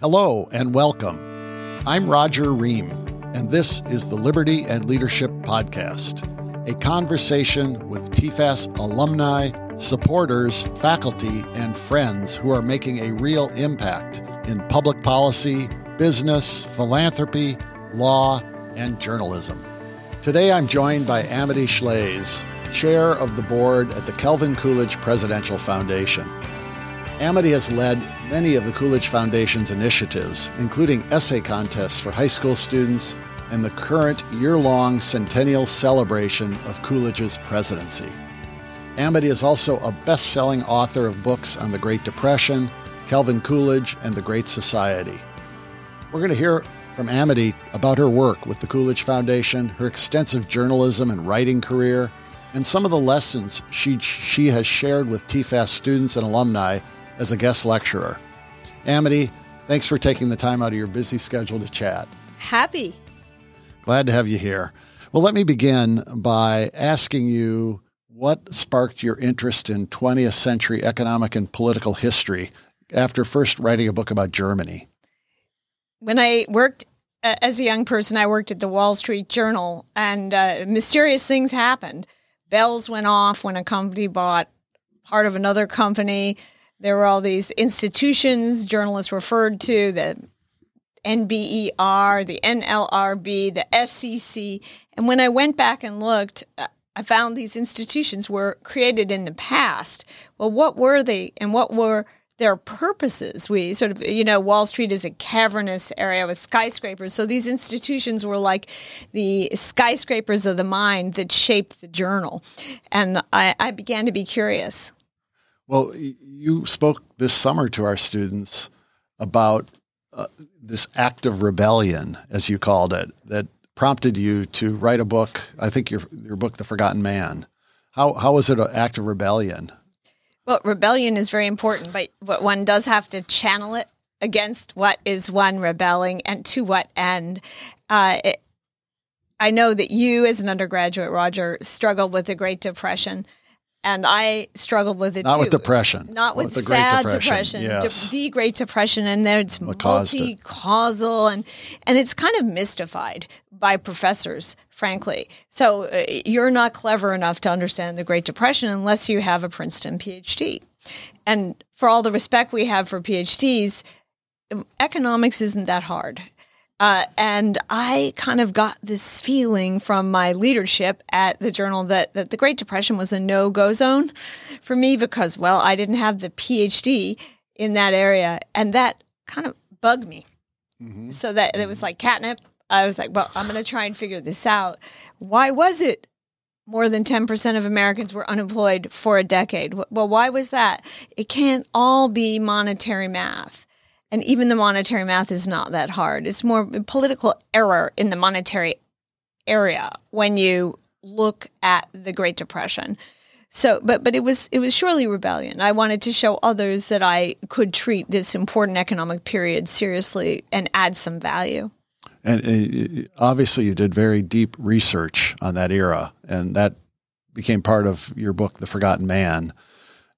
Hello and welcome. I'm Roger Ream, and this is the Liberty and Leadership Podcast, a conversation with TFAS alumni, supporters, faculty, and friends who are making a real impact in public policy, business, philanthropy, law, and journalism. Today I'm joined by Amity Shlaes, chair of the board at the Calvin Coolidge Presidential Foundation. Amity has led many of the Coolidge Foundation's initiatives, including essay contests for high school students and the current year long centennial celebration of Coolidge's presidency. Amity is also a best selling author of books on the Great Depression, Calvin Coolidge, and the Great Society. We're going to hear from Amity about her work with the Coolidge Foundation, her extensive journalism and writing career, and some of the lessons she, she has shared with TFAS students and alumni as a guest lecturer. Amity, thanks for taking the time out of your busy schedule to chat. Happy. Glad to have you here. Well, let me begin by asking you what sparked your interest in 20th century economic and political history after first writing a book about Germany. When I worked as a young person, I worked at the Wall Street Journal, and uh, mysterious things happened. Bells went off when a company bought part of another company there were all these institutions journalists referred to the NBER, the NLRB, the SEC. And when I went back and looked, uh, I found these institutions were created in the past. Well, what were they and what were their purposes? We sort of, you know, Wall Street is a cavernous area with skyscrapers. So these institutions were like the skyscrapers of the mind that shaped the journal. And I, I began to be curious. Well, you spoke this summer to our students about uh, this act of rebellion, as you called it, that prompted you to write a book. I think your your book, The Forgotten Man. How how was it an act of rebellion? Well, rebellion is very important, but but one does have to channel it against what is one rebelling and to what end. Uh, it, I know that you, as an undergraduate, Roger, struggled with the Great Depression and I struggled with it not too. with depression, not with, with the sad Great depression, depression yes. de- the Great Depression, and there's multi-causal, and and it's kind of mystified by professors, frankly. So uh, you're not clever enough to understand the Great Depression unless you have a Princeton PhD. And for all the respect we have for PhDs, economics isn't that hard. Uh, and I kind of got this feeling from my leadership at the journal that, that the Great Depression was a no go zone for me because, well, I didn't have the PhD in that area. And that kind of bugged me. Mm-hmm. So that it was like catnip. I was like, well, I'm going to try and figure this out. Why was it more than 10% of Americans were unemployed for a decade? Well, why was that? It can't all be monetary math. And even the monetary math is not that hard. It's more political error in the monetary area when you look at the Great Depression. So, but but it was it was surely rebellion. I wanted to show others that I could treat this important economic period seriously and add some value. And uh, obviously, you did very deep research on that era, and that became part of your book, The Forgotten Man.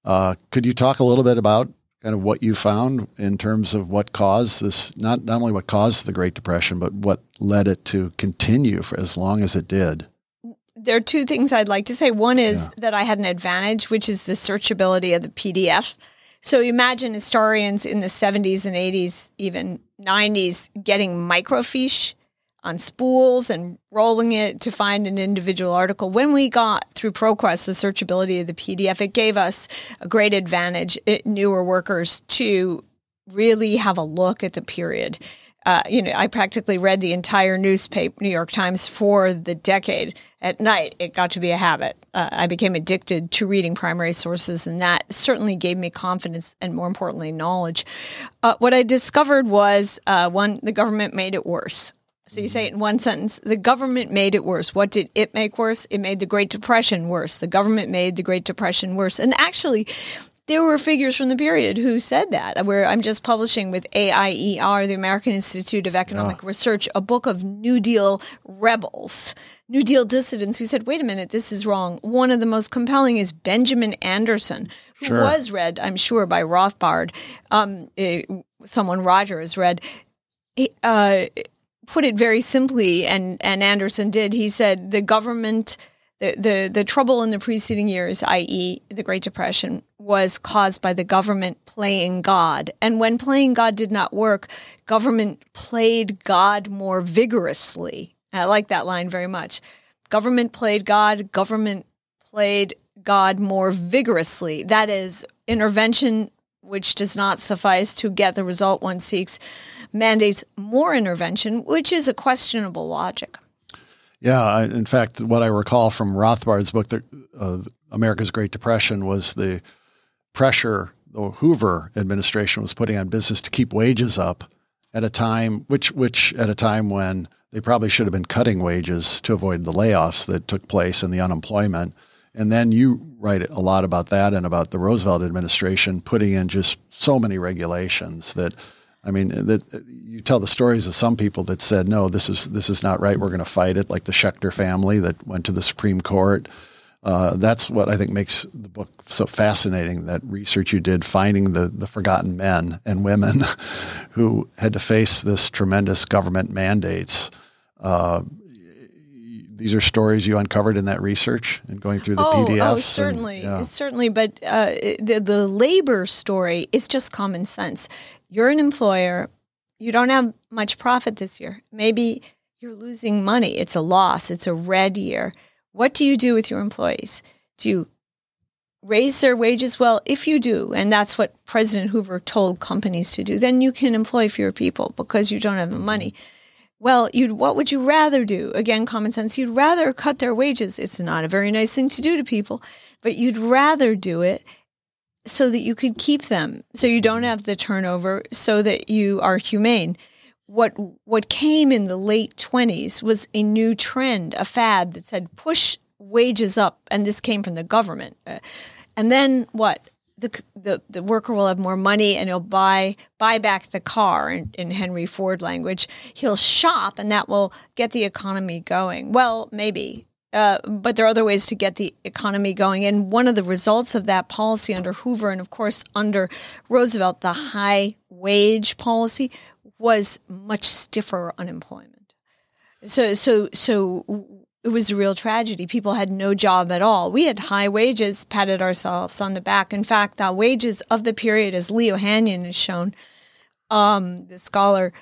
Uh, could you talk a little bit about kind of what you found in terms of what caused this not not only what caused the Great Depression, but what led it to continue for as long as it did. There are two things I'd like to say. One is yeah. that I had an advantage, which is the searchability of the PDF. So imagine historians in the 70s and 80s, even 90s, getting microfiche on spools and rolling it to find an individual article. When we got through ProQuest, the searchability of the PDF, it gave us a great advantage, it, newer workers, to really have a look at the period. Uh, you know, I practically read the entire newspaper, New York Times, for the decade. At night, it got to be a habit. Uh, I became addicted to reading primary sources, and that certainly gave me confidence and, more importantly, knowledge. Uh, what I discovered was uh, one, the government made it worse. So you say it in one sentence. The government made it worse. What did it make worse? It made the Great Depression worse. The government made the Great Depression worse. And actually, there were figures from the period who said that. Where I'm just publishing with AIER, the American Institute of Economic oh. Research, a book of New Deal rebels, New Deal dissidents who said, wait a minute, this is wrong. One of the most compelling is Benjamin Anderson, who sure. was read, I'm sure, by Rothbard. Um, it, someone Roger has read, uh, put it very simply, and, and Anderson did. He said the government, the, the, the trouble in the preceding years, i.e., the Great Depression, was caused by the government playing God. And when playing God did not work, government played God more vigorously. I like that line very much. Government played God, government played God more vigorously. That is, intervention which does not suffice to get the result one seeks, mandates more intervention, which is a questionable logic. Yeah, I, in fact, what I recall from Rothbard's book, the, uh, America's Great Depression, was the pressure the Hoover administration was putting on business to keep wages up at a time, which which at a time when they probably should have been cutting wages to avoid the layoffs that took place and the unemployment. And then you write a lot about that and about the Roosevelt administration putting in just so many regulations that, I mean, that you tell the stories of some people that said, no, this is this is not right. We're going to fight it, like the Schechter family that went to the Supreme Court. Uh, that's what I think makes the book so fascinating. That research you did, finding the the forgotten men and women who had to face this tremendous government mandates. Uh, these are stories you uncovered in that research and going through the oh, PDFs. Oh, certainly, and, yeah. certainly. But uh, the the labor story is just common sense. You're an employer. You don't have much profit this year. Maybe you're losing money. It's a loss. It's a red year. What do you do with your employees? Do you raise their wages? Well, if you do, and that's what President Hoover told companies to do, then you can employ fewer people because you don't have the money. Well, you'd what would you rather do? Again, common sense. You'd rather cut their wages. It's not a very nice thing to do to people, but you'd rather do it so that you could keep them, so you don't have the turnover, so that you are humane. What what came in the late twenties was a new trend, a fad that said push wages up, and this came from the government. Uh, and then what? The, the, the worker will have more money and he'll buy buy back the car in, in Henry Ford language. He'll shop and that will get the economy going. Well, maybe. Uh, but there are other ways to get the economy going. And one of the results of that policy under Hoover and, of course, under Roosevelt, the high wage policy was much stiffer unemployment. So, so, so it was a real tragedy. People had no job at all. We had high wages, patted ourselves on the back. In fact, the wages of the period, as Lee Ohanian has shown, um, the scholar,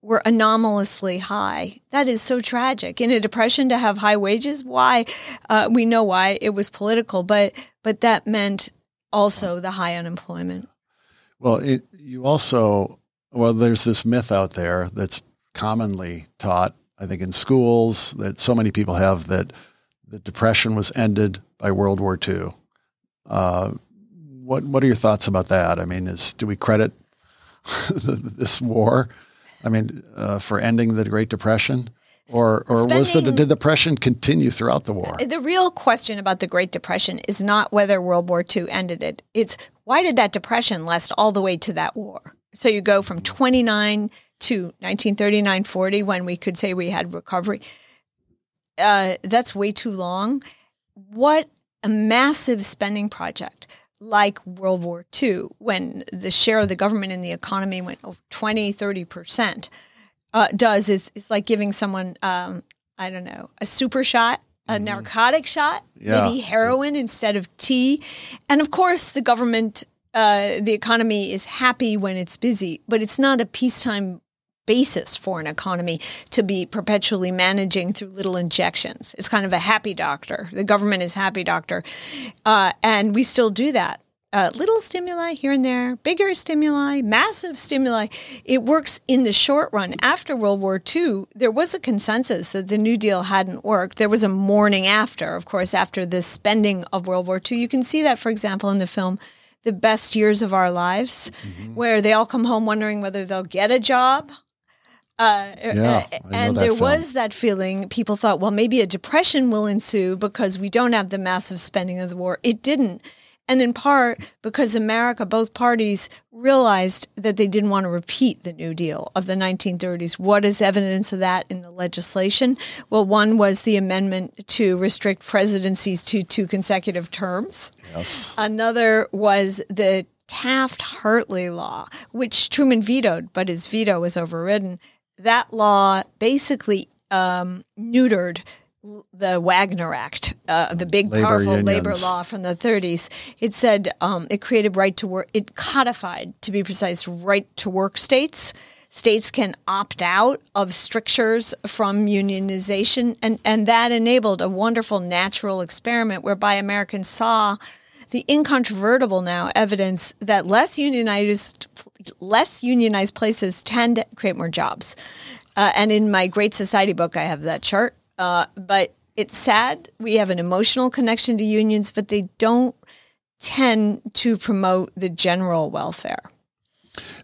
were anomalously high. That is so tragic. In a depression, to have high wages, why? Uh, we know why. It was political, but but that meant also the high unemployment. Well, it, you also well, there's this myth out there that's commonly taught I think in schools that so many people have that the depression was ended by World War II. Uh, what what are your thoughts about that? I mean, is do we credit this war? I mean, uh, for ending the Great Depression, or or Spending, was the did the depression continue throughout the war? The real question about the Great Depression is not whether World War II ended it. It's why did that depression last all the way to that war? So you go from 29 to 1939 40 when we could say we had recovery. Uh, that's way too long. What a massive spending project like World War II, when the share of the government in the economy went over 20, 30%, uh, does is it's like giving someone, um, I don't know, a super shot, a mm-hmm. narcotic shot, yeah. maybe heroin instead of tea. And of course, the government, uh, the economy is happy when it's busy, but it's not a peacetime basis for an economy to be perpetually managing through little injections. It's kind of a happy doctor. The government is happy doctor. Uh, and we still do that. Uh, little stimuli here and there, bigger stimuli, massive stimuli. It works in the short run. After World War II, there was a consensus that the New Deal hadn't worked. There was a mourning after, of course, after the spending of World War II. You can see that, for example, in the film The Best Years of Our Lives, mm-hmm. where they all come home wondering whether they'll get a job uh, yeah, uh, and there film. was that feeling. People thought, well, maybe a depression will ensue because we don't have the massive spending of the war. It didn't. And in part because America, both parties realized that they didn't want to repeat the New Deal of the 1930s. What is evidence of that in the legislation? Well, one was the amendment to restrict presidencies to two consecutive terms. Yes. Another was the Taft-Hartley law, which Truman vetoed, but his veto was overridden. That law basically um, neutered the Wagner Act, uh, the big labor powerful unions. labor law from the 30s. It said um, it created right to work. It codified, to be precise, right to work states. States can opt out of strictures from unionization, and, and that enabled a wonderful natural experiment whereby Americans saw the incontrovertible now evidence that less unionized less unionized places tend to create more jobs. Uh, and in my Great Society book, I have that chart. Uh, but it's sad. We have an emotional connection to unions, but they don't tend to promote the general welfare.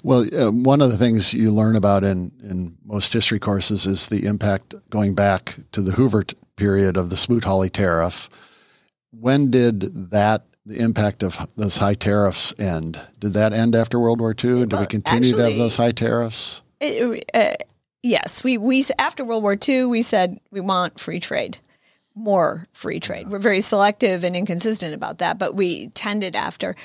Well, uh, one of the things you learn about in, in most history courses is the impact going back to the Hoover period of the Smoot-Hawley tariff. When did that the impact of those high tariffs end? Did that end after World War II? Did we continue actually, to have those high tariffs? It, uh, yes, we we after World War II we said we want free trade, more free trade. Yeah. We're very selective and inconsistent about that, but we tended after.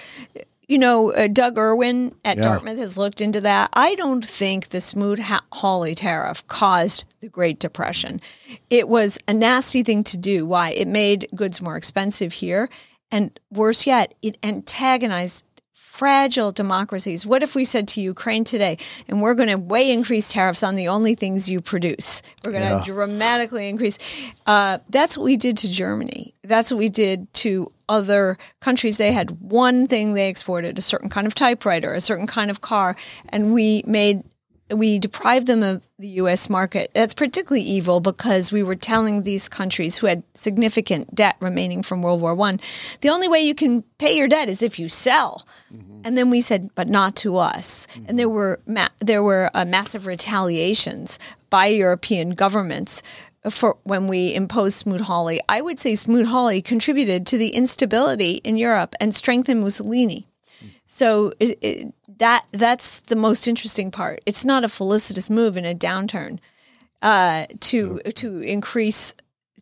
You know, uh, Doug Irwin at yeah. Dartmouth has looked into that. I don't think the Smoot-Hawley tariff caused the Great Depression. It was a nasty thing to do. Why? It made goods more expensive here. And worse yet, it antagonized fragile democracies. What if we said to Ukraine today, and we're going to way increase tariffs on the only things you produce? We're going to yeah. dramatically increase. Uh, that's what we did to Germany. That's what we did to other countries. They had one thing they exported, a certain kind of typewriter, a certain kind of car, and we made we deprived them of the U.S. market. That's particularly evil because we were telling these countries who had significant debt remaining from World War One, the only way you can pay your debt is if you sell. Mm-hmm. And then we said, but not to us. Mm-hmm. And there were ma- there were uh, massive retaliations by European governments for when we imposed Smoot-Hawley. I would say Smoot-Hawley contributed to the instability in Europe and strengthened Mussolini. So it, it, that that's the most interesting part. It's not a felicitous move in a downturn uh, to to increase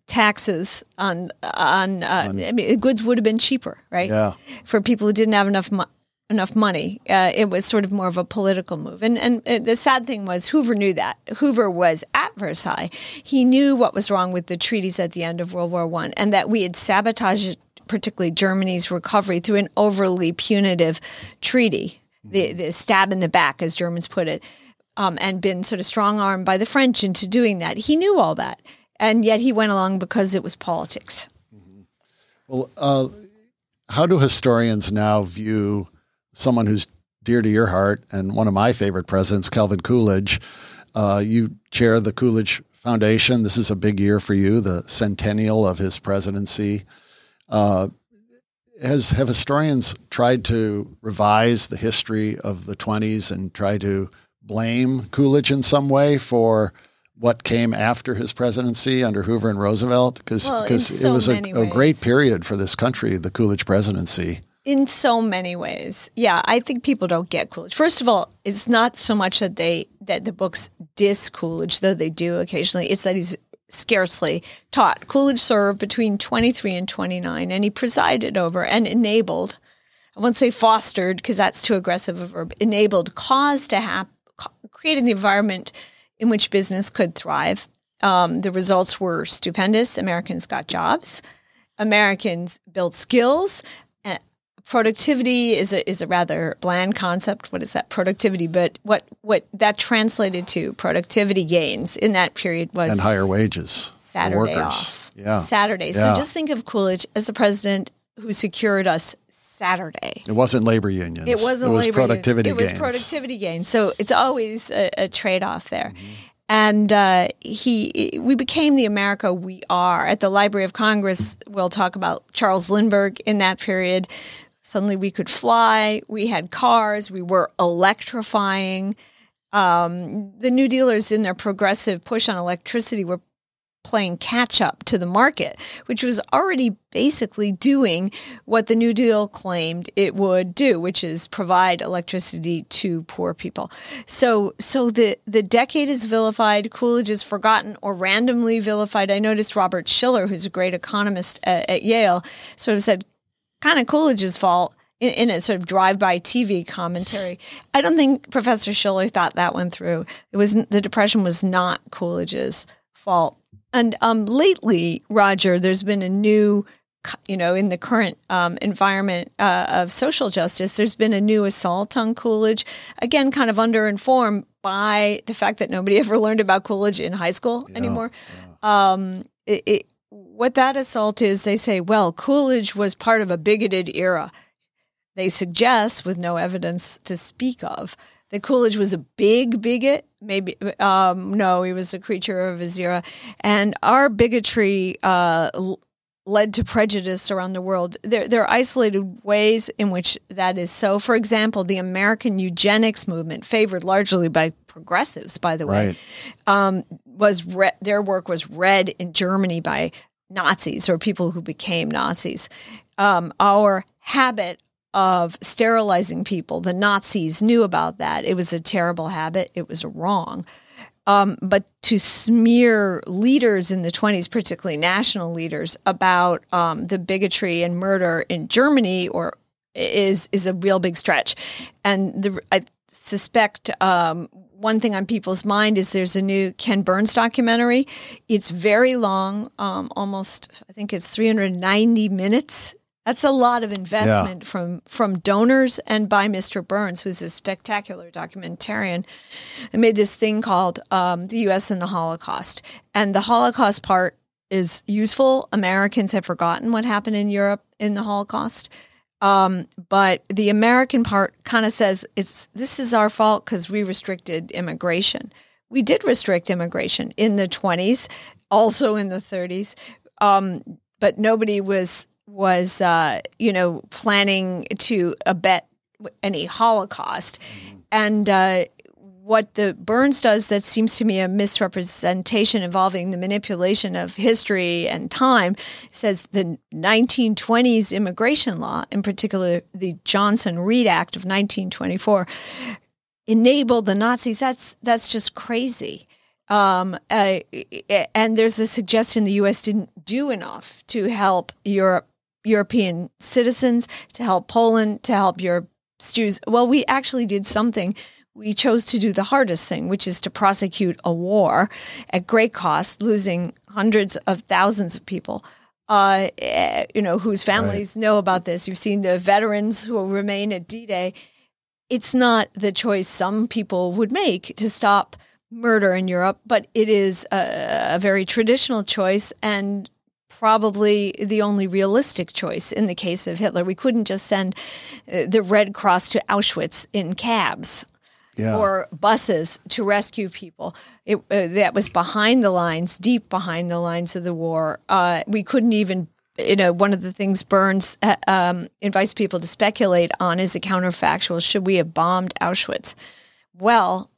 taxes on on, uh, on, I mean, goods would have been cheaper, right? Yeah. For people who didn't have enough mo- enough money, uh, it was sort of more of a political move. And and uh, the sad thing was Hoover knew that. Hoover was at Versailles. He knew what was wrong with the treaties at the end of World War One, and that we had sabotaged particularly Germany's recovery through an overly punitive treaty, the, the stab in the back, as Germans put it, um, and been sort of strong armed by the French into doing that. He knew all that. And yet he went along because it was politics. Mm-hmm. Well, uh, how do historians now view someone who's dear to your heart and one of my favorite presidents, Calvin Coolidge? Uh, you chair the Coolidge Foundation. This is a big year for you, the centennial of his presidency. Uh, has have historians tried to revise the history of the 20s and try to blame Coolidge in some way for what came after his presidency under Hoover and Roosevelt? Because well, so it was a, a, great period for this country, the Coolidge presidency. In so many ways, yeah, I think people don't get Coolidge. First of all, it's not so much that they that the books diss Coolidge, though they do occasionally. It's that he's scarcely taught. Coolidge served between 23 and 29, and he presided over and enabled, I won't say fostered because that's too aggressive a verb, enabled, caused to happen, creating the environment in which business could thrive. Um, the results were stupendous. Americans got jobs. Americans built skills productivity is a, is a rather bland concept. What is that productivity? But what, what that translated to productivity gains in that period was and higher wages, Saturday off, yeah, Saturday. Yeah. So just think of Coolidge as the president who secured us Saturday. It wasn't labor unions. It wasn't it was labor productivity unions. It was productivity gains. So it's always a, a trade off there. Mm-hmm. And uh, he, we became the America we are. At the Library of Congress, we'll talk about Charles Lindbergh in that period. Suddenly we could fly. We had cars. We were electrifying. Um, the New Dealers, in their progressive push on electricity, were playing catch up to the market, which was already basically doing what the New Deal claimed it would do, which is provide electricity to poor people. So, so the, the decade is vilified. Coolidge is forgotten or randomly vilified. I noticed Robert Shiller, who's a great economist at, at Yale, sort of said kind of Coolidge's fault. in, in, a sort of drive-by TV commentary. I don't think Professor Shiller thought that one through. It was the depression was not Coolidge's fault. And um, lately, Roger, there's been a new, you know, in the current um, environment uh, of social justice, there's been a new assault on Coolidge. Again, kind of underinformed by the fact that nobody ever learned about Coolidge in high school yeah, anymore. Yeah. Um, it, it, what that assault is, they say, well, Coolidge was part of a bigoted era. They suggest, with no evidence to speak of, that Coolidge was a big bigot. Maybe um, no, he was a creature of his era, and our bigotry uh, led to prejudice around the world. There, there are isolated ways in which that is so. For example, the American eugenics movement, favored largely by progressives, by the way, right. um, was re- their work was read in Germany by Nazis or people who became Nazis. Um, our habit of sterilizing people. The Nazis knew about that. It was a terrible habit. It was wrong. Um, but to smear leaders in the 20s, particularly national leaders, about um, the bigotry and murder in Germany or is is a real big stretch. And the, I suspect um, one thing on people's mind is there's a new Ken Burns documentary. It's very long, um, almost I think it's 390 minutes. That's a lot of investment yeah. from from donors and by Mr. Burns, who's a spectacular documentarian. I made this thing called um, "The U.S. and the Holocaust," and the Holocaust part is useful. Americans have forgotten what happened in Europe in the Holocaust, um, but the American part kind of says it's this is our fault because we restricted immigration. We did restrict immigration in the 20s, also in the 30s. Um, but nobody was was, uh, you know, planning to abet any Holocaust. Mm-hmm. And uh, what the Burns does that seems to me a misrepresentation involving the manipulation of history and time says the 1920s immigration law, in particular the Johnson Reed Act of 1924, enabled the Nazis. That's that's just crazy. Um, uh, and there's a suggestion the U.S. didn't do enough to help Europe European citizens, to help Poland, to help Europe Jews. Well, we actually did something. We chose to do the hardest thing, which is to prosecute a war at great cost, losing hundreds of thousands of people. Uh, eh, you know, whose families right. know about this. You've seen the veterans who will remain at D-Day. It's not the choice some people would make to stop murder in Europe, but it is a, a very traditional choice, and probably the only realistic choice in the case of Hitler. We couldn't just send uh, the Red Cross to Auschwitz in cabs. Yeah. Or buses to rescue people. It, uh, that was behind the lines, deep behind the lines of the war. Uh, we couldn't even you know, one of the things Burns uh, um, invites people to speculate on is a counterfactual. Should we have bombed Auschwitz? Well,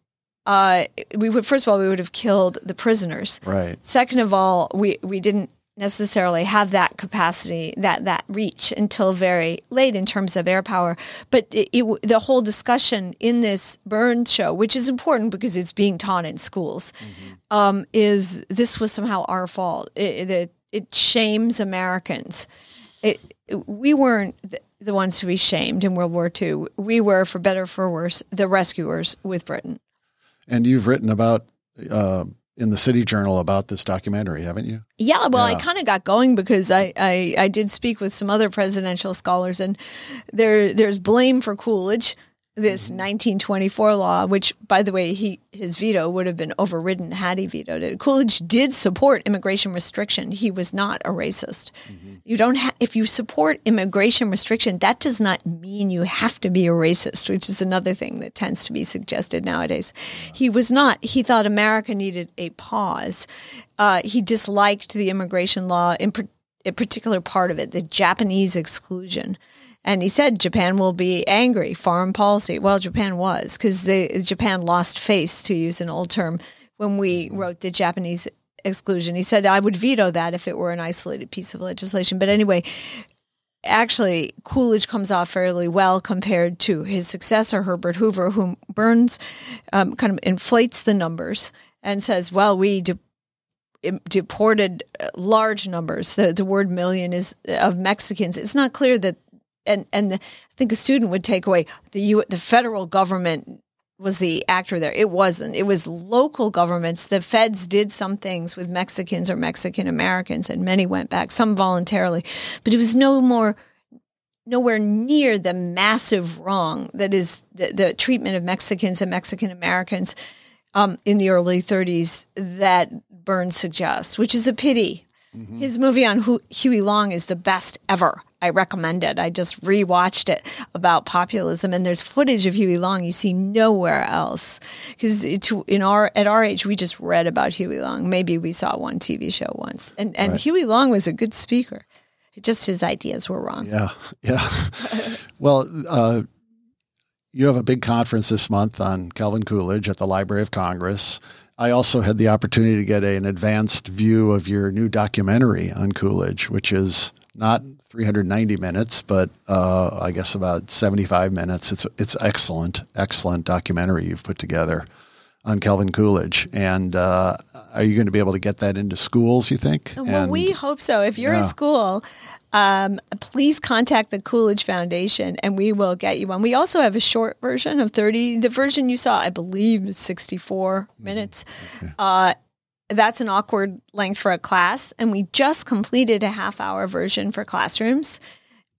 uh, we would first of all we would have killed the prisoners. Right. Second of all, we we didn't necessarily have that capacity, that that reach until very late in terms of air power. But it, it, the whole discussion in this Burns show, which is important because it's being taught in schools, mm-hmm. um, is this was somehow our fault. It, it, it shames Americans. we weren't the, the ones to be shamed in World War II. We were, for better for worse, the rescuers with Britain. And you've written about uh, in the City Journal about this documentary, haven't you? Yeah, well, yeah. I kind of got going because I, I, I did speak with some other presidential scholars, and there there's blame for Coolidge this 1924 mm-hmm. law, which, by the way, he his veto would have been overridden had he vetoed it. Coolidge did support immigration restriction. He was not a racist. Mm-hmm. You don't ha- if you support immigration restriction, that does not mean you have to be a racist, which is another thing that tends to be suggested nowadays. He was not. He thought America needed a pause. Uh, he disliked the immigration law in per- a particular part of it, the Japanese exclusion. And he said Japan will be angry, foreign policy. Well, Japan was because Japan lost face, to use an old term, when we wrote the Japanese exclusion. He said I would veto that if it were an isolated piece of legislation. But anyway, actually, Coolidge comes off fairly well compared to his successor, Herbert Hoover, whom Burns um, kind of inflates the numbers and says, well, we de- deported large numbers. The, the word million is of Mexicans. It's not clear that and and the, I think the student would take away the U, the federal government was the actor there. It wasn't. It was local governments. The feds did some things with Mexicans or Mexican Americans, and many went back, some voluntarily, but it was no more nowhere near the massive wrong that is the, the treatment of Mexicans and Mexican Americans um, in the early 30s that Burns suggests, which is a pity. Mm-hmm. His movie on Huey Long is the best ever. I recommend it. I just rewatched it about populism, and there's footage of Huey Long you see nowhere else. Because in our at our age, we just read about Huey Long. Maybe we saw one TV show once, and and right. Huey Long was a good speaker. Just his ideas were wrong. Yeah, yeah. well, uh, you have a big conference this month on Calvin Coolidge at the Library of Congress. I also had the opportunity to get a, an advanced view of your new documentary on Coolidge, which is not 390 minutes, but uh, I guess about 75 minutes. It's it's excellent, excellent documentary you've put together on Calvin Coolidge. And uh, are you going to be able to get that into schools? You think? Well, and, we hope so. If you're yeah. a school um, please contact the Coolidge Foundation and we will get you one. We also have a short version of 30. The version you saw, I believe, is 64 mm-hmm. minutes. Okay. Uh, that's an awkward length for a class. And we just completed a half hour version for classrooms.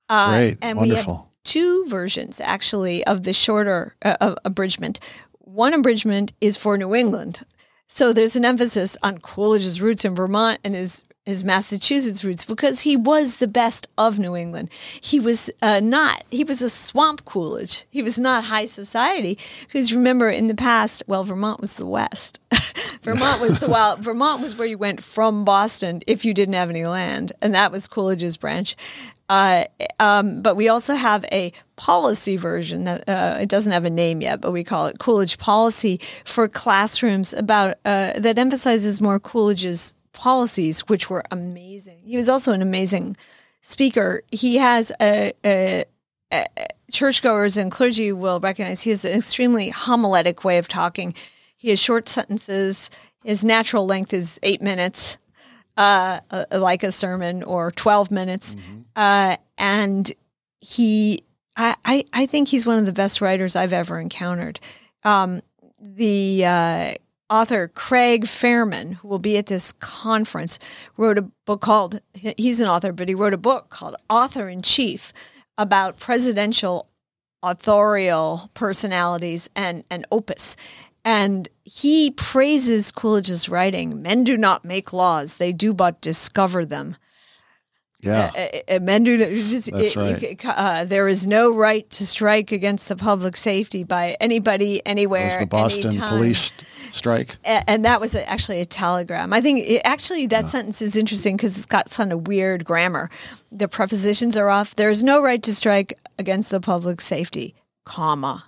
Uh, Great. And Wonderful. we have two versions actually of the shorter uh, abridgment. One abridgment is for New England. So there's an emphasis on Coolidge's roots in Vermont and his his Massachusetts roots because he was the best of New England. He was uh, not, he was a swamp Coolidge. He was not high society. Because remember, in the past, well, Vermont was the West. Vermont was the wild, Vermont was where you went from Boston if you didn't have any land, and that was Coolidge's branch. Uh, um, but we also have a policy version that uh, it doesn't have a name yet, but we call it Coolidge Policy for classrooms about uh, that emphasizes more Coolidge's policies, which were amazing. He was also an amazing speaker. He has a, a, a churchgoers and clergy will recognize he has an extremely homiletic way of talking. He has short sentences. His natural length is eight minutes, uh, uh, like a sermon, or twelve minutes. Mm-hmm. Uh, and he, I, I, I, think he's one of the best writers I've ever encountered. Um, the uh, author Craig Fehrman, who will be at this conference, wrote a book called, he's an author, but he wrote a book called Author in Chief about presidential authorial personalities and, and opus. And he praises Coolidge's writing. Men do not make laws, they do but discover them. Yeah. Uh, just, That's right. Uh, there is no right to strike against the public safety by anybody, anywhere. It was the Boston anytime. police strike. And, and that was actually a telegram. I think it, actually that yeah. sentence is interesting because it's got kind of weird grammar. The prepositions are off. There is no right to strike against the public safety, comma,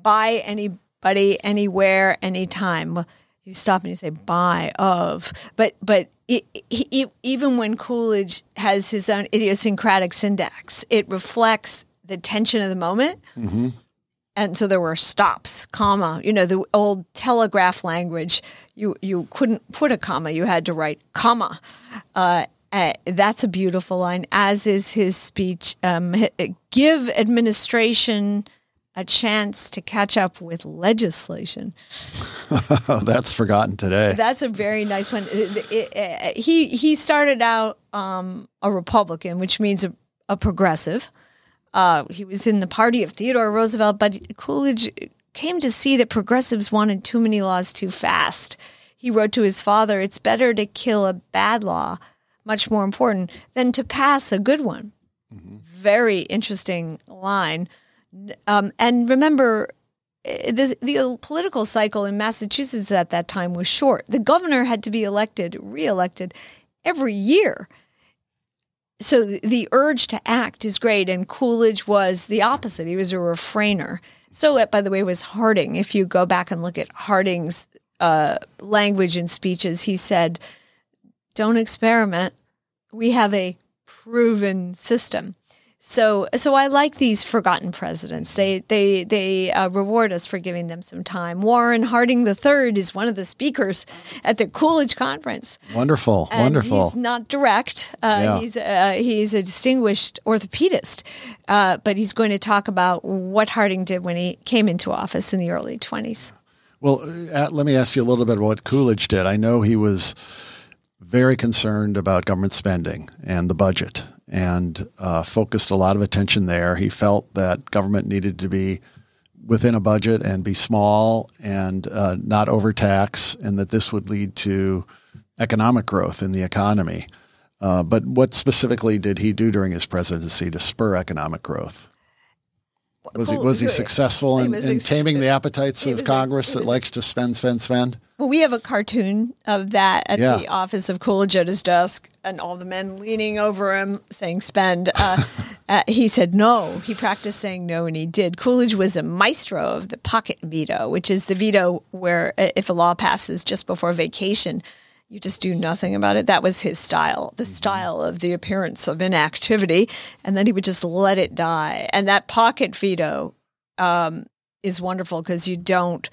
by anybody, anywhere, anytime. Well, you stop and you say by of, but but it, it, even when Coolidge has his own idiosyncratic syntax, it reflects the tension of the moment. Mm-hmm. And so there were stops, comma. You know, the old telegraph language, you, you couldn't put a comma, you had to write comma. Uh, uh, that's a beautiful line, as is his speech. Um, give administration a chance to catch up with legislation. That's forgotten today. That's a very nice one. It, it, it, he he started out um, a Republican, which means a, a progressive. Uh, he was in the party of Theodore Roosevelt, but Coolidge came to see that progressives wanted too many laws too fast. He wrote to his father, "It's better to kill a bad law, much more important, than to pass a good one." Mm-hmm. Very interesting line. Um, and remember, eh, the, the political cycle in Massachusetts at that time was short. The governor had to be elected, reelected every year. So the, the urge to act is great, and Coolidge was the opposite. He was a refrainer. So, it, by the way, was Harding. If you go back and look at Harding's uh, language and speeches, he said, "Don't experiment. We have a proven system." So, so I like these forgotten presidents. They they they uh, reward us for giving them some time. Warren Harding III is one of the speakers at the Coolidge conference. Wonderful, and wonderful. He's not direct. Uh, yeah. He's uh, he's a distinguished orthopedist, uh, but he's going to talk about what Harding did when he came into office in the early twenties. Well, uh, let me ask you a little bit about what Coolidge did. I know he was very concerned about government spending and the budget and uh, focused a lot of attention there. He felt that government needed to be within a budget and be small and uh, not overtax, and that this would lead to economic growth in the economy. Uh, but what specifically did he do during his presidency to spur economic growth? Was he was he successful in, in taming the appetites of Congress that likes to spend, spend, spend? Well, we have a cartoon of that at yeah. the office of Coolidge at his desk, and all the men leaning over him saying "spend." Uh, uh, he said no. He practiced saying no, and he did. Coolidge was a maestro of the pocket veto, which is the veto where if a law passes just before vacation, you just do nothing about it. That was his style, the mm-hmm. style of the appearance of inactivity, and then he would just let it die. And that pocket veto um, is wonderful because you don't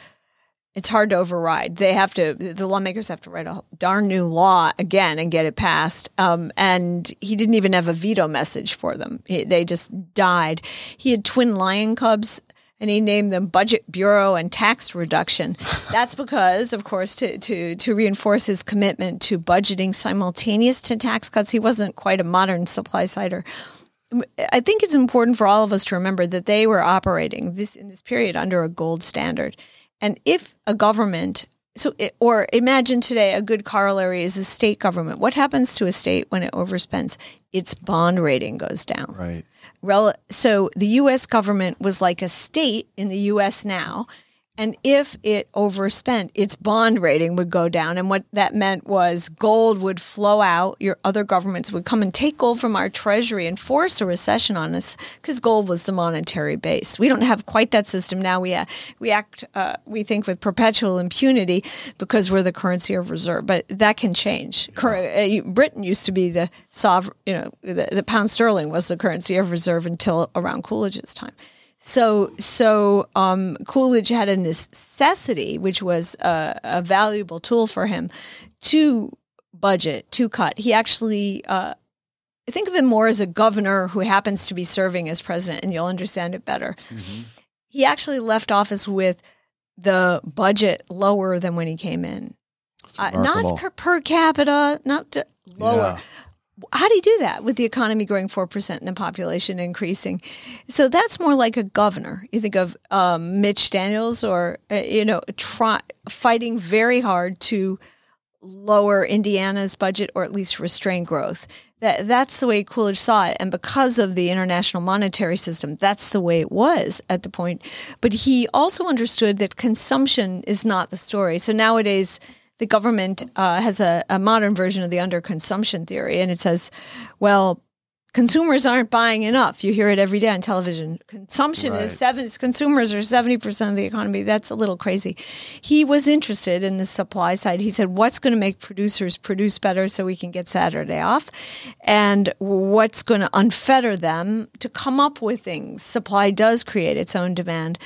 it's hard to override. They have to, the lawmakers have to write a darn new law again and get it passed. Um, and he didn't even have a veto message for them. He, they just died. He had twin lion cubs and he named them Budget Bureau and Tax Reduction. That's because, of course, to, to, to reinforce his commitment to budgeting simultaneous to tax cuts, he wasn't quite a modern supply sider. I think it's important for all of us to remember that they were operating this in this period under a gold standard. And if a government, so it, or imagine today a good corollary is a state government. What happens to a state when it overspends? Its bond rating goes down. Right. Rel- so the U.S. government was like a state in the U.S. now, and if it overspent, its bond rating would go down. And what that meant was gold would flow out. Your other governments would come and take gold from our treasury and force a recession on us because gold was the monetary base. We don't have quite that system now. We, uh, we act, uh, we think with perpetual impunity because we're the currency of reserve, but that can change. Uh, Britain used to be the sovereign, you know, the, the pound sterling was the currency of reserve until around Coolidge's time. So, so um, Coolidge had a necessity, which was a, a, valuable tool for him to budget, to cut. He actually, uh, think of him more as a governor who happens to be serving as president, and you'll understand it better. Mm-hmm. He actually left office with the budget lower than when he came in. Uh, not per, per, capita, not lower. Yeah how do you do that with the economy growing 4% and the population increasing? So that's more like a governor. You think of um, Mitch Daniels or, uh, you know, try, fighting very hard to lower Indiana's budget or at least restrain growth. That, that's the way Coolidge saw it. And because of the international monetary system, that's the way it was at the point. But he also understood that consumption is not the story. So nowadays, the government uh, has a, a modern version of the underconsumption theory, and it says, well, consumers aren't buying enough. You hear it every day on television. Consumption right. is seven. Consumers are seventy percent of the economy. That's a little crazy. He was interested in the supply side. He said, "What's going to make producers produce better so we can get Saturday off, and what's going to unfetter them to come up with things? Supply does create its own demand."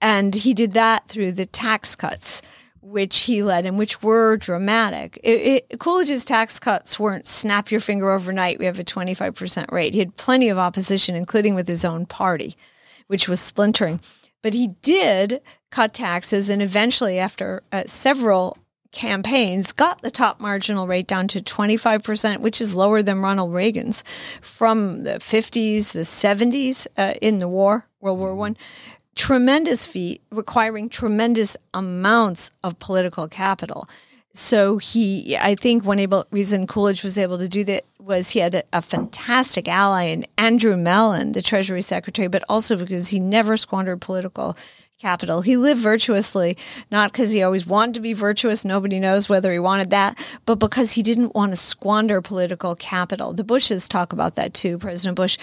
And he did that through the tax cuts which he led and which were dramatic. It, it, Coolidge's tax cuts weren't snap your finger overnight. We have a 25% rate. He had plenty of opposition, including with his own party, which was splintering. But he did cut taxes and eventually, after uh, several campaigns, got the top marginal rate down to 25%, which is lower than Ronald Reagan's from the 50s, the 70s uh, in the war, World War One tremendous feat requiring tremendous amounts of political capital. So he, I think one able, reason Coolidge was able to do that was he had a, a, fantastic ally in Andrew Mellon, the Treasury Secretary, but also because he never squandered political capital. He lived virtuously, not because he always wanted to be virtuous. Nobody knows whether he wanted that, but because he didn't want to squander political capital. The Bushes talk about that too. President Bush,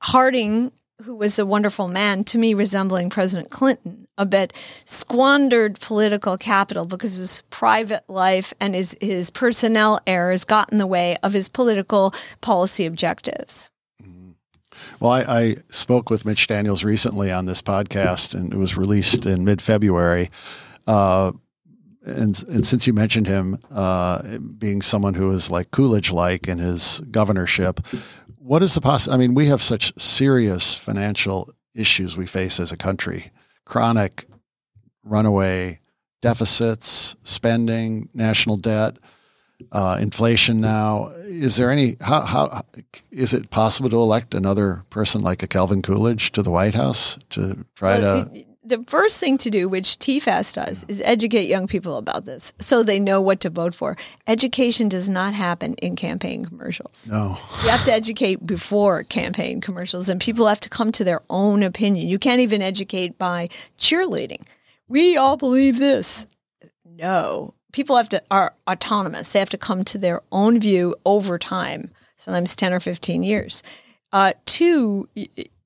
Harding who was a wonderful man, to me resembling President Clinton a bit, squandered political capital because his private life and his, his personnel errors got in the way of his political policy objectives. Mm-hmm. Well, I, I, spoke with Mitch Daniels recently on this podcast, and it was released in mid February. Uh, and, and since you mentioned him uh, being someone who is like Coolidge like in his governorship, what is the poss? I mean, we have such serious financial issues we face as a country chronic runaway deficits, spending, national debt. Uh, inflation now. Is there any? How, how is it possible to elect another person like a Calvin Coolidge to the White House to try to? The first thing to do, which TFAS does, is educate young people about this so they know what to vote for. Education does not happen in campaign commercials. No. You have to educate before campaign commercials, and people have to come to their own opinion. You can't even educate by cheerleading. We all believe this. No. People have to are autonomous. They have to come to their own view over time, sometimes 10 or 15 years. Uh, two,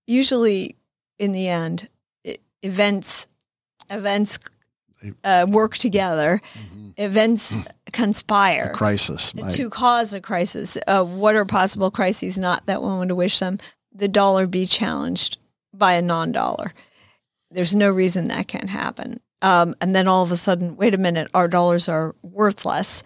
usually in the end, events events uh, work together. Mm-hmm. Events conspire. A crisis to cause a crisis. Uh, what are possible crises? Not that one would wish them. The dollar be challenged by a non-dollar. There's no reason that can't happen. Um, and then all of a sudden, wait a minute, our dollars are worthless.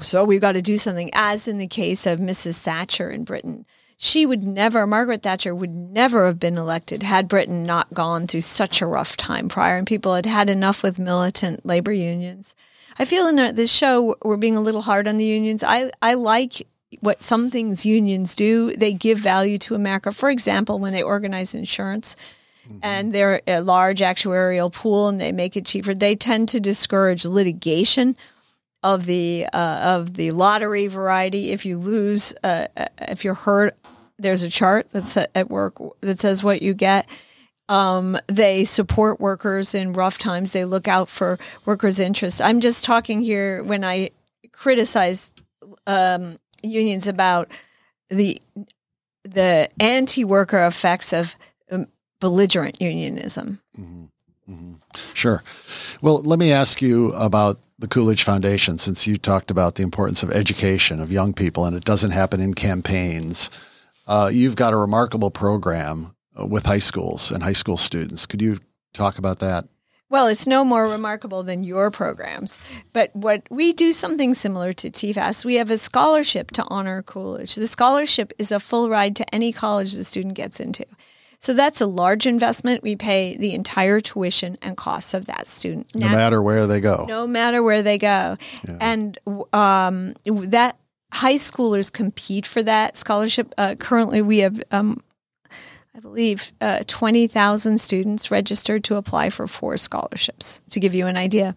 So we've got to do something. As in the case of Mrs. Thatcher in Britain, she would never, Margaret Thatcher would never have been elected had Britain not gone through such a rough time prior and people had had enough with militant labor unions. I feel in this show we're being a little hard on the unions. I, I like what some things unions do. They give value to America. For example, when they organize insurance, Mm-hmm. and they're a large actuarial pool and they make it cheaper. They tend to discourage litigation of the uh, of the lottery variety. If you lose, uh, uh if you're hurt there's a chart that's at work that says what you get. Um, they support workers in rough times. They look out for workers' interests. I'm just talking here when I criticize um, unions about the the anti-worker effects of um, belligerent unionism. Mm-hmm. Mm-hmm. Sure. Well, let me ask you about the Coolidge Foundation, since you talked about the importance of education of young people, and it doesn't happen in campaigns. Uh, you've got a remarkable program uh, with high schools and high school students. Could you talk about that? Well, it's no more remarkable than your programs, but what we do something similar to TFAS. We have a scholarship to honor Coolidge. The scholarship is a full ride to any college the student gets into. So that's a large investment. We pay the entire tuition and costs of that student, no matter where they go. No matter where they go, yeah. and um, that high schoolers compete for that scholarship. Uh, currently, we have, um, I believe, uh, 20,000 students registered to apply for four scholarships, to give you an idea.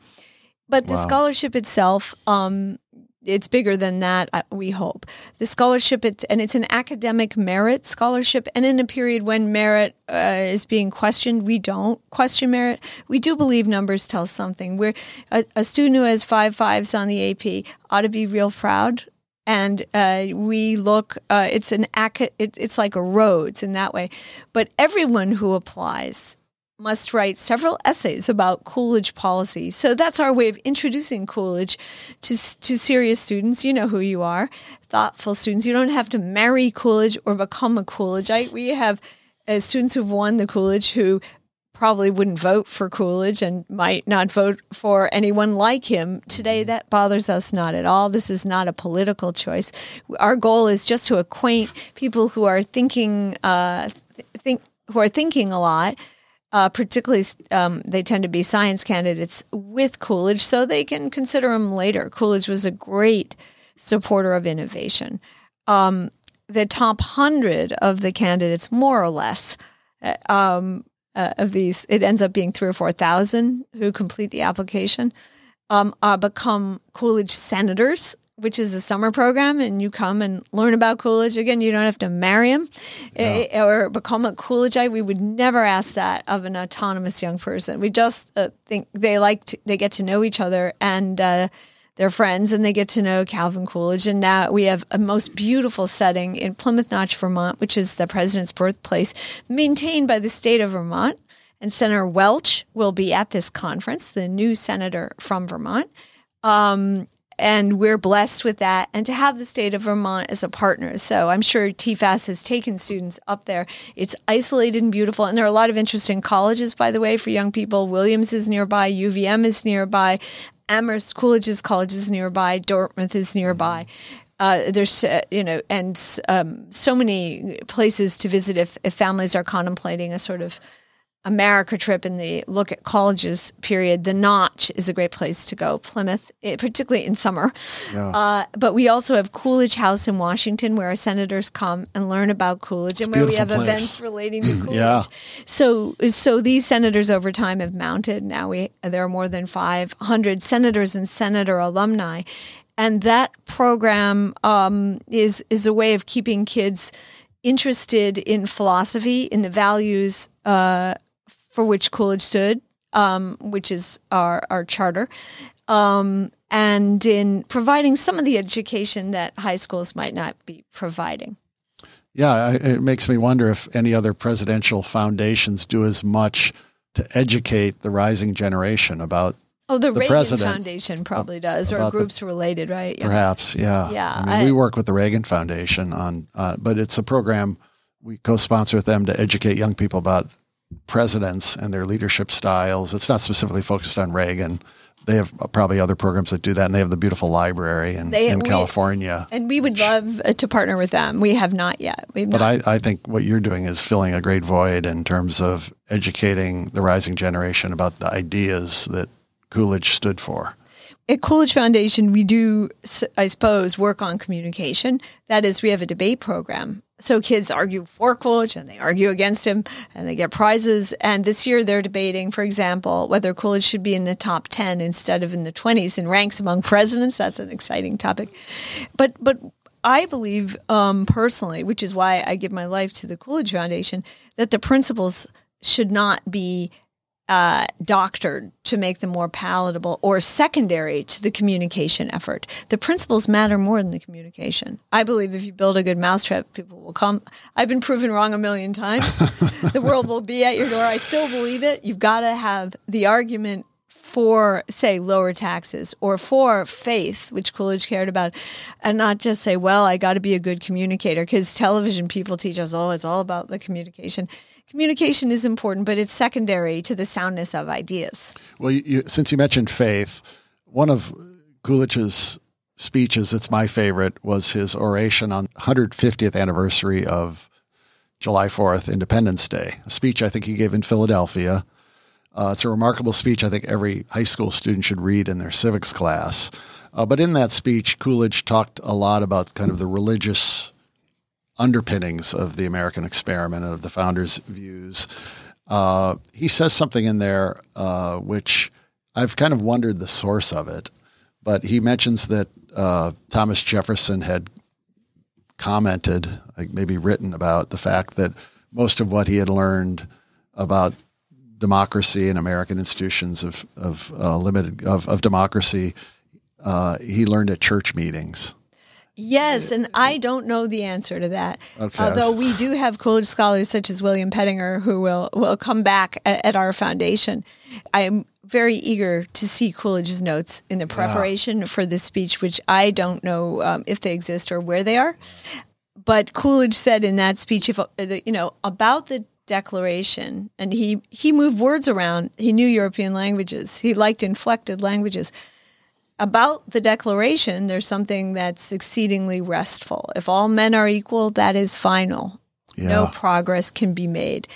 But the wow. scholarship itself, um, it's bigger than that, we hope. The scholarship, it's, and it's an academic merit scholarship. And in a period when merit uh, is being questioned, we don't question merit. We do believe numbers tell something. We're a, a student who has five fives on the AP ought to be real proud and uh, we look. Uh, it's an it, it's like a Rhodes in that way, but everyone who applies must write several essays about Coolidge policy. So that's our way of introducing Coolidge to to serious students. You know who you are, thoughtful students. You don't have to marry Coolidge or become a Coolidgeite. We have uh, students who've won the Coolidge who probably wouldn't vote for Coolidge and might not vote for anyone like him. Today, mm-hmm. that bothers us not at all. This is not a political choice. Our goal is just to acquaint people who are thinking, uh, think, who are thinking a lot. Uh, particularly, um, they tend to be science candidates with Coolidge, so they can consider him later. Coolidge was a great supporter of innovation. Um, the top hundred of the candidates, more or less, uh, um, uh, of these, it ends up being three or 4,000 who complete the application, um, uh, become Coolidge senators, which is a summer program. And you come and learn about Coolidge. Again, you don't have to marry him no. Eh, or become a Coolidgeite. We would never ask that of an autonomous young person. We just uh, think they like to, they get to know each other and they're friends and they get to know Calvin Coolidge. And now we have a most beautiful setting in Plymouth Notch, Vermont, which is the president's birthplace, maintained by the state of Vermont. And Senator Welch will be at this conference, the new senator from Vermont. Um, and we're blessed with that and to have the state of Vermont as a partner. So I'm sure TFAS has taken students up there. It's isolated and beautiful. And there are a lot of interesting colleges, by the way, for young people. Williams is nearby, UVM is nearby, Amherst Coolidge's College is nearby, Dartmouth is nearby. Uh, there's, uh, you know, and um, so many places to visit if, if families are contemplating a sort of America trip in the look at colleges period, the Notch is a great place to go. Plymouth, eh, particularly in summer. Yeah. Uh, but we also have Coolidge House in Washington, where our senators come and learn about Coolidge, it's and where we have place. events relating to Coolidge. yeah. So, so these senators over time have mounted. Now we there are more than 500 senators and senator alumni, and that program um, is is a way of keeping kids interested in philosophy, in the values. Uh, for which Coolidge stood, um, which is our, our charter, um, and in providing some of the education that high schools might not be providing. Yeah, it makes me wonder if any other presidential foundations do as much to educate the rising generation about Oh, the, the Reagan president, Foundation probably does, or groups the, related, right? Yeah. Perhaps, yeah. Yeah. I mean, I, we work with the Reagan Foundation on, uh, but it's a program we co-sponsor with them to educate young people about presidents and their leadership styles. It's not specifically focused on Reagan. They have probably other programs that do that, and they have the beautiful library in, they, in we, California. And we would which, love uh, to partner with them. We have not yet. We've but not. I, I think what you're doing is filling a great void in terms of educating the rising generation about the ideas that Coolidge stood for at Coolidge Foundation, we do, I suppose, work on communication. That is, we have a debate program. So kids argue for Coolidge and they argue against him and they get prizes. And this year they're debating, for example, whether Coolidge should be in the top 10 instead of in the 20s in ranks among presidents. That's an exciting topic. But, but I believe um, personally, which is why I give my life to the Coolidge Foundation, that the principles should not be uh, doctored to make them more palatable or secondary to the communication effort. The principles matter more than the communication. I believe if you build a good mousetrap, people will come. I've been proven wrong a million times. the world will be at your door. I still believe it. You've got to have the argument for, say, lower taxes or for faith, which Coolidge cared about, and not just say, well, I got to be a good communicator because television people teach us, oh, it's all about the communication communication is important, but it's secondary to the soundness of ideas. Well, you, you, since you mentioned faith, one of Coolidge's speeches that's my favorite was his oration on 150th anniversary of July 4th, Independence Day, a speech I think he gave in Philadelphia. Uh, it's a remarkable speech I think every high school student should read in their civics class. Uh, but in that speech, Coolidge talked a lot about kind of the religious underpinnings of the American experiment and of the founders' views. Uh, he says something in there uh, which I've kind of wondered the source of it, but he mentions that uh, Thomas Jefferson had commented, like maybe written about the fact that most of what he had learned about democracy and American institutions of of uh, limited of, of democracy, uh, he learned at church meetings. Yes, and I don't know the answer to that. Okay. Although we do have Coolidge scholars such as William Pettinger who will, will come back at, at our foundation. I am very eager to see Coolidge's notes in the preparation for this speech, which I don't know um, if they exist or where they are. But Coolidge said in that speech, if uh, you know about the Declaration, and he he moved words around. He knew European languages. He liked inflected languages about the Declaration, there's something that's exceedingly restful. If all men are equal, that is final. Yeah. No progress can be made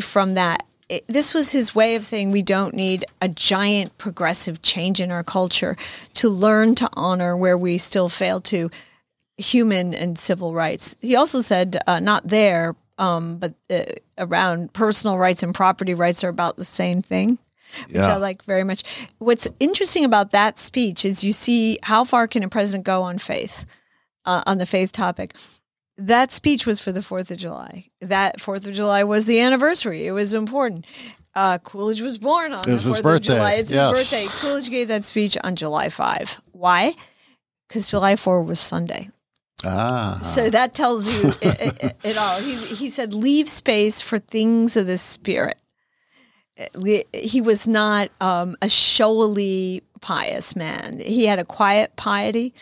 from that. It, this was his way of saying we don't need a giant progressive change in our culture to learn to honor where we still fail to human and civil rights. He also said, uh, not there, um, but uh, around personal rights and property rights are about the same thing which yeah. I like very much. What's interesting about that speech is you see how far can a president go on faith, uh, on the faith topic. That speech was for the Fourth of July. That Fourth of July was the anniversary. It was important. Uh, Coolidge was born on it was the 4th his birthday. of July. It's yes. his birthday. Coolidge gave that speech on July 5. Why? Because July 4 was Sunday. Ah. So that tells you it, it, it, all. He, he said, leave space for things of the spirit he was not um, a showily pious man. He had a quiet piety,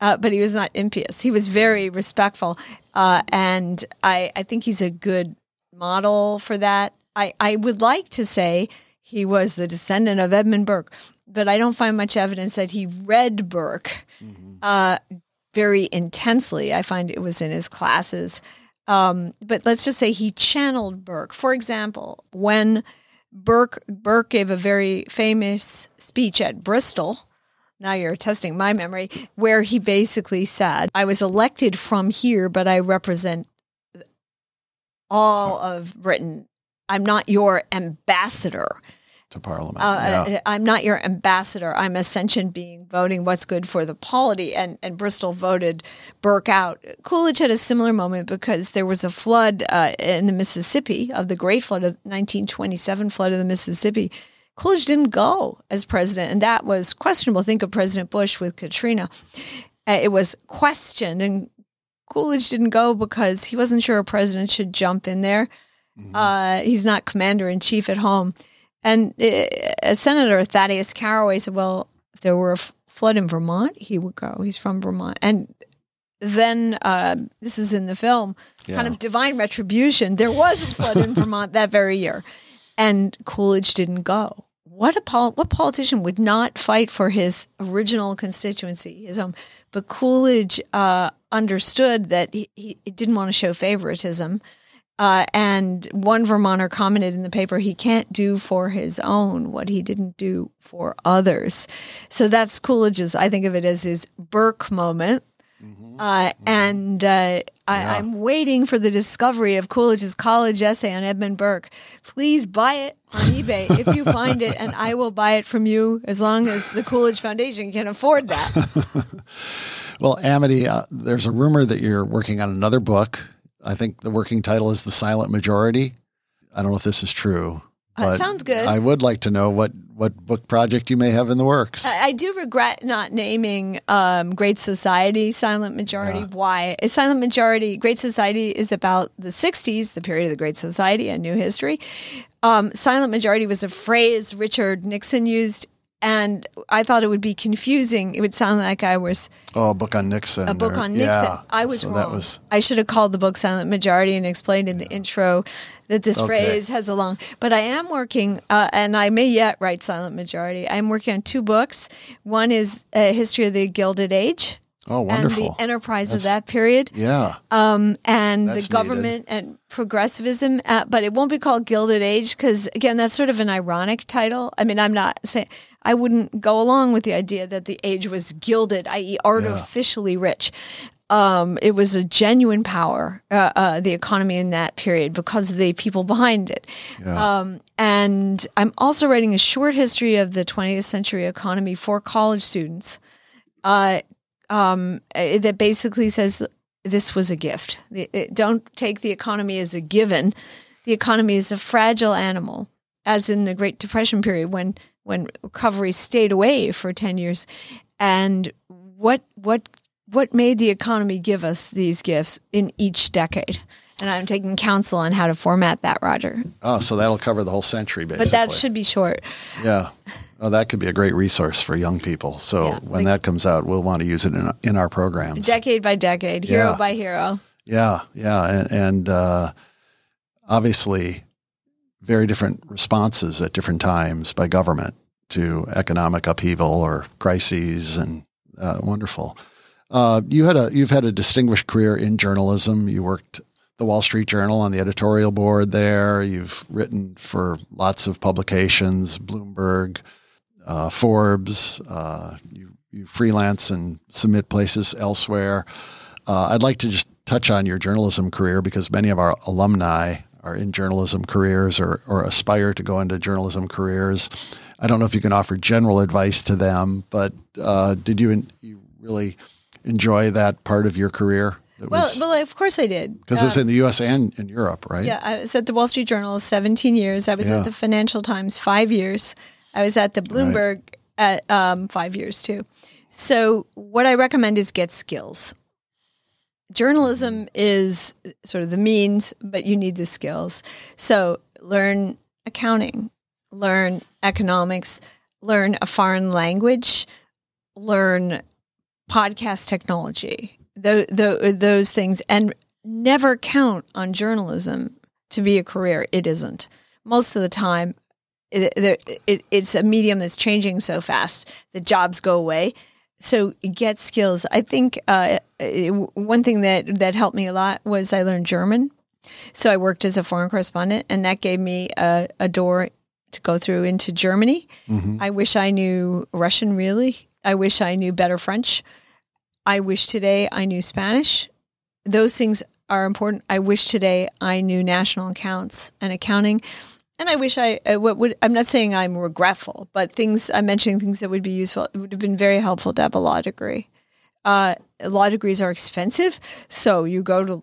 uh, but he was not impious. He was very respectful, uh, and I, I think he's a good model for that. I, I would like to say he was the descendant of Edmund Burke, but I don't find much evidence that he read Burke mm-hmm. uh, very intensely. I find it was in his classes. Um, but let's just say he channeled Burke. For example, when Burke Burke gave a very famous speech at Bristol. Now you're testing my memory, where he basically said, "I was elected from here, but I represent all of Britain. I'm not your ambassador." To Parliament. Uh, yeah. I'm not your ambassador. I'm a ascension being voting what's good for the polity. And, and Bristol voted Burke out. Coolidge had a similar moment because there was a flood uh, in the Mississippi, of the Great Flood of 1927 flood of the Mississippi. Coolidge didn't go as president, and that was questionable. Think of President Bush with Katrina. Uh, it was questioned, and Coolidge didn't go because he wasn't sure a president should jump in there. Mm-hmm. Uh, he's not commander in chief at home. And uh, Senator Thaddeus Caraway said, well, if there were a f- flood in Vermont, he would go. He's from Vermont. And then uh, this is in the film, yeah. kind of divine retribution. There was a flood in Vermont that very year, and Coolidge didn't go. What a pol- what politician would not fight for his original constituency, his home? But Coolidge uh, understood that he, he didn't want to show favoritism. Uh, and one Vermonter commented in the paper, he can't do for his own what he didn't do for others. So that's Coolidge's, I think of it as his Burke moment. Mm-hmm. Uh, mm-hmm. And uh, I, am waiting for the discovery of Coolidge's college essay on Edmund Burke. Please buy it on eBay if you find it, and I will buy it from you as long as the Coolidge Foundation can afford that. well, Amity, uh, there's a rumor that you're working on another book I think the working title is The Silent Majority. I don't know if this is true. That sounds good. I would like to know what, what book project you may have in the works. I, I do regret not naming um, Great Society Silent Majority. Yeah. Why? Silent Majority, Great Society is about the 60s, the period of the Great Society and new history. Um, silent Majority was a phrase Richard Nixon used and I thought it would be confusing. It would sound like I was oh a book on Nixon. A book or, on Nixon. Yeah. I was so wrong. That was, I should have called the book Silent Majority and explained in the intro that this okay. phrase has a long. But I am working, uh, and I may yet write Silent Majority. I'm working on two books. One is a history of the Gilded Age. Oh, wonderful! And the enterprise That's, of that period. Yeah. Um, and That's the government needed. and progressivism, uh, but it won't be called Gilded Age because, again, that's sort of an ironic title. I mean, I'm not saying I wouldn't go along with the idea that the age was gilded, i.e., artificially yeah. rich. Um, it was a genuine power, uh, uh, the economy in that period, because of the people behind it. Yeah. Um, and I'm also writing a short history of the 20th century economy for college students uh, um, eh, that basically says this was a gift. It, don't take the economy as a given. The economy is a fragile animal, as in the Great Depression period when when recovery stayed away for 10 years and what what what made the economy give us these gifts in each decade and i'm taking counsel on how to format that roger. Oh so that'll cover the whole century basically. but that should be short. Yeah. Oh that could be a great resource for young people. So yeah, when that comes out we'll want to use it in, in our programs. Decade by decade hero yeah. by hero. Yeah yeah and, and uh, obviously very different responses at different times by government to economic upheaval or crises, and uh, wonderful. Uh, you had a you've had a distinguished career in journalism. You worked the Wall Street Journal on the editorial board there. You've written for lots of publications, Bloomberg, uh, Forbes. Uh, you, you freelance and submit places elsewhere. Uh, I'd like to just touch on your journalism career because many of our alumni are in journalism careers or, or aspire to go into journalism careers. I don't know if you can offer general advice to them, but uh, did you, you really enjoy that part of your career? Well, was, well, of course I did. Because uh, it was in the U.S. and in Europe, right? Yeah, I was at the Wall Street Journal 17 years. I was yeah. at the Financial Times five years. I was at the Bloomberg right. at um, five years too. So what I recommend is get skills journalism is sort of the means, but you need the skills. So learn accounting, learn economics, learn a foreign language, learn podcast technology, the, the, those things, and never count on journalism to be a career. It isn't. Most of the time, it, it, it's a medium that's changing so fast that jobs go away. So get skills. I think uh, one thing that that helped me a lot was I learned German. So I worked as a foreign correspondent, and that gave me a, a door to go through into Germany. Mm-hmm. I wish I knew Russian. Really, I wish I knew better French. I wish today I knew Spanish. Those things are important. I wish today I knew national accounts and accounting. And I wish I uh, what would I'm not saying I'm regretful, but things I'm mentioning things that would be useful. It would have been very helpful to have a law degree. Uh, law degrees are expensive, so you go to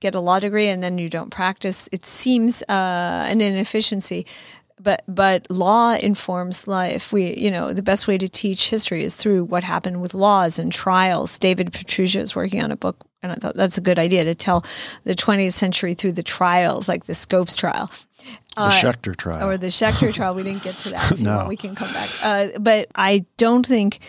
get a law degree and then you don't practice. It seems uh, an inefficiency, but but law informs life. We you know the best way to teach history is through what happened with laws and trials. David Pietrusza is working on a book, and I thought that's a good idea to tell the 20th century through the trials, like the Scopes trial. The uh, Schechter trial. Or the Schechter trial. We didn't get to that. no. We can come back. Uh, but I don't think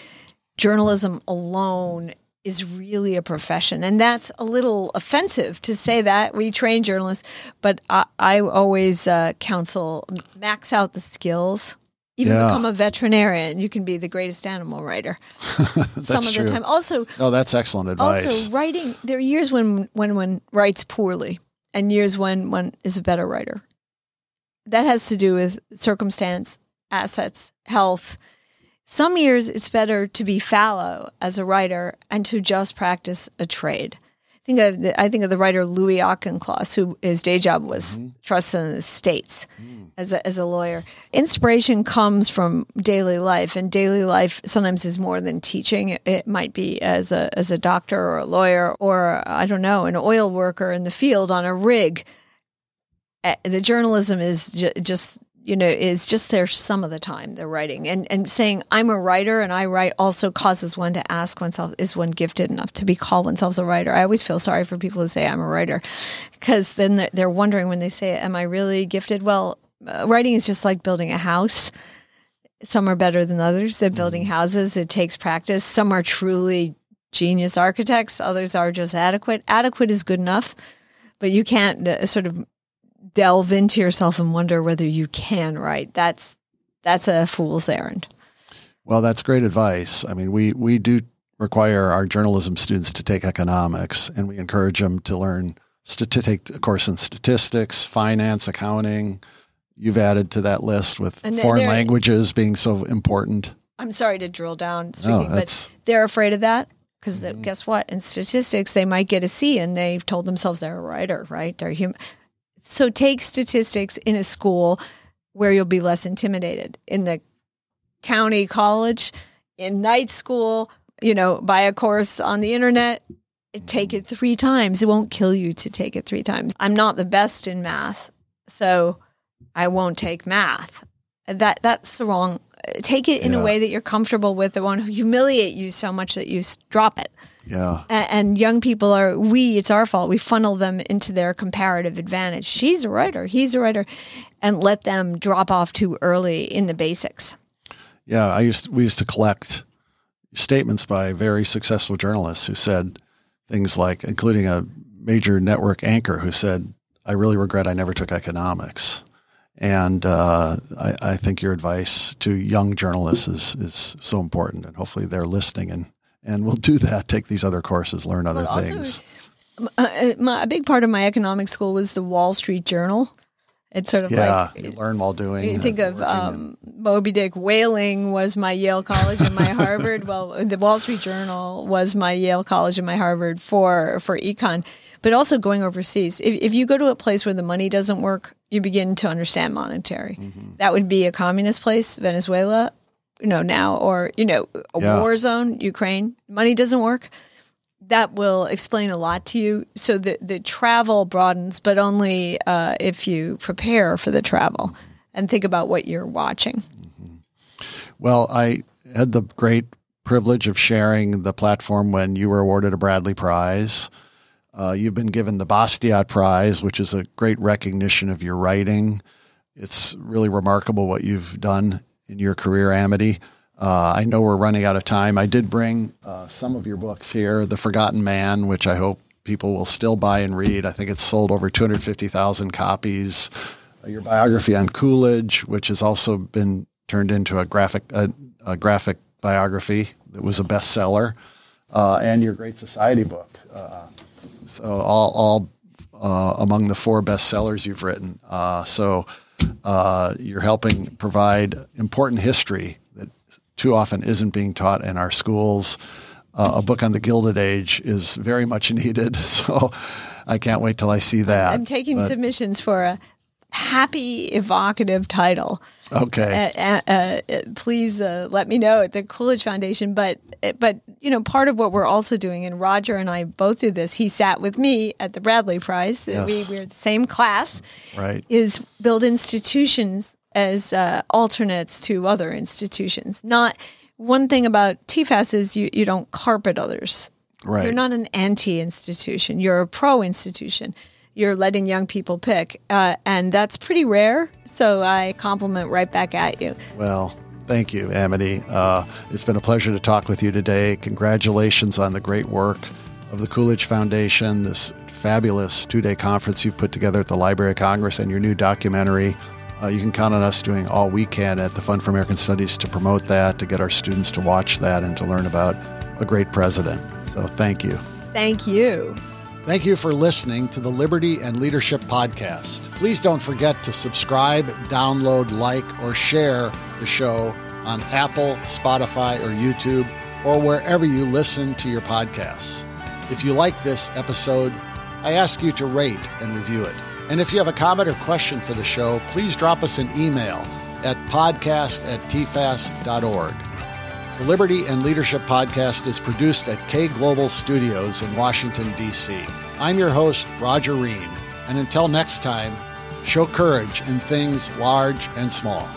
journalism alone is really a profession. And that's a little offensive to say that. We train journalists, but I, I always uh, counsel max out the skills. Even yeah. become a veterinarian, you can be the greatest animal writer. Some of true. the time, also, no, that's excellent advice. Also, writing. There are years when when one writes poorly, and years when one is a better writer that has to do with circumstance, assets, health. Some years it's better to be fallow as a writer and to just practice a trade. I think of the, I think of the writer Louis Auchincloss, who his day job was mm-hmm. trusts and estates mm. as a, as a lawyer. Inspiration comes from daily life, and daily life sometimes is more than teaching. It might be as a as a doctor or a lawyer, or I don't know, an oil worker in the field on a rig uh, the journalism is ju- just you know is just there some of the time they're writing. And and saying i'm a writer and i write also causes one to ask oneself is one gifted enough to be called oneself a writer? I always feel sorry for people who say i'm a writer because then they're, wondering when they say am i really gifted? Well uh, writing is just like building a house. Some are better than others at building mm-hmm. houses. It takes practice. Some are truly genius architects. Others are just adequate. Adequate is good enough but you can't uh, sort of delve into yourself and wonder whether you can write. That's that's a fool's errand. Well, that's great advice. I mean, we we do require our journalism students to take economics, and we encourage them to learn to take a course in statistics, finance, accounting. You've added to that list with foreign languages being so important. I'm sorry to drill down, speaking, no, but they're afraid of that because mm-hmm. guess what? In statistics, they might get a C, and they've told themselves they're a writer, right? They're human. So take statistics in a school where you'll be less intimidated. In the county college, in night school, you know, buy a course on the internet, take it three times. It won't kill you to take it three times. I'm not the best in math, so I won't take math. That that's the wrong. Take it in yeah. a way that you're comfortable with. The one who humiliate you so much that you drop it. Yeah. And, young people are, we, it's our fault. We funnel them into their comparative advantage. She's a writer, he's a writer, and let them drop off too early in the basics. Yeah. I used, we used to collect statements by very successful journalists who said things like, including a major network anchor who said, I really regret I never took economics. And uh, I, I, think your advice to young journalists is, is so important, and hopefully they're listening and and we'll do that. Take these other courses, learn other well, things. Also, uh, uh, my, a big part of my economics school was the Wall Street Journal. It's sort of yeah, like you learn while doing. You think of um, Moby Dick whaling was my Yale College and my Harvard. Well, the Wall Street Journal was my Yale College and my Harvard for for econ, but also going overseas. If if you go to a place where the money doesn't work, you begin to understand monetary. Mm-hmm. That would be a communist place, Venezuela, you know now or you know a yeah. war zone ukraine money doesn't work that will explain a lot to you so the, the travel broadens but only uh, if you prepare for the travel and think about what you're watching mm-hmm. well i had the great privilege of sharing the platform when you were awarded a bradley prize uh, you've been given the bastiat prize which is a great recognition of your writing it's really remarkable what you've done in your career, Amity. Uh, I know we're running out of time. I did bring uh, some of your books here The Forgotten Man, which I hope people will still buy and read. I think it's sold over 250,000 copies. Uh, your biography on Coolidge, which has also been turned into a graphic, a, graphic biography that was a bestseller, uh, and your Great Society book. Uh, so all, all uh, among the four bestsellers you've written. so you're helping provide important history that too often isn't being taught in our schools. Uh, a book on the Gilded Age is very much needed. So I can't wait till I see that. I'm taking but, submissions for a happy, evocative title. Okay. Uh, uh, uh please uh, let me know at the Coolidge Foundation. But but you know, part of what we're also doing, and Roger and I both do this. He sat with me at the Bradley Prize. Yes. We, we're the same class. Right. Is build institutions as uh, alternates to other institutions. Not one thing about TFAS is you, you don't carpet others. Right. You're not an anti institution. You're a pro institution. You're letting young people pick, uh, and that's pretty rare. So I compliment right back at you. Well, thank you, Amity. Uh, it's been a pleasure to talk with you today. Congratulations on the great work of the Coolidge Foundation, this fabulous two day conference you've put together at the Library of Congress, and your new documentary uh, you can count on us doing all we can at the Fund for American Studies to promote that, to get our students to watch that, and to learn about a great president. So thank you. Thank you. Thank you for listening to the Liberty and Leadership Podcast. Please don't forget to subscribe, download, like, or share the show on Apple, Spotify, or YouTube, or wherever you listen to your podcasts. If you like this episode, I ask you to rate and review it. And if you have a comment or question for the show, please drop us an email at podcast at tfas.org. The Liberty and Leadership Podcast is produced at K Global Studios in Washington, D.C. I'm your host, Roger Ream, and until next time, show courage in things large and small.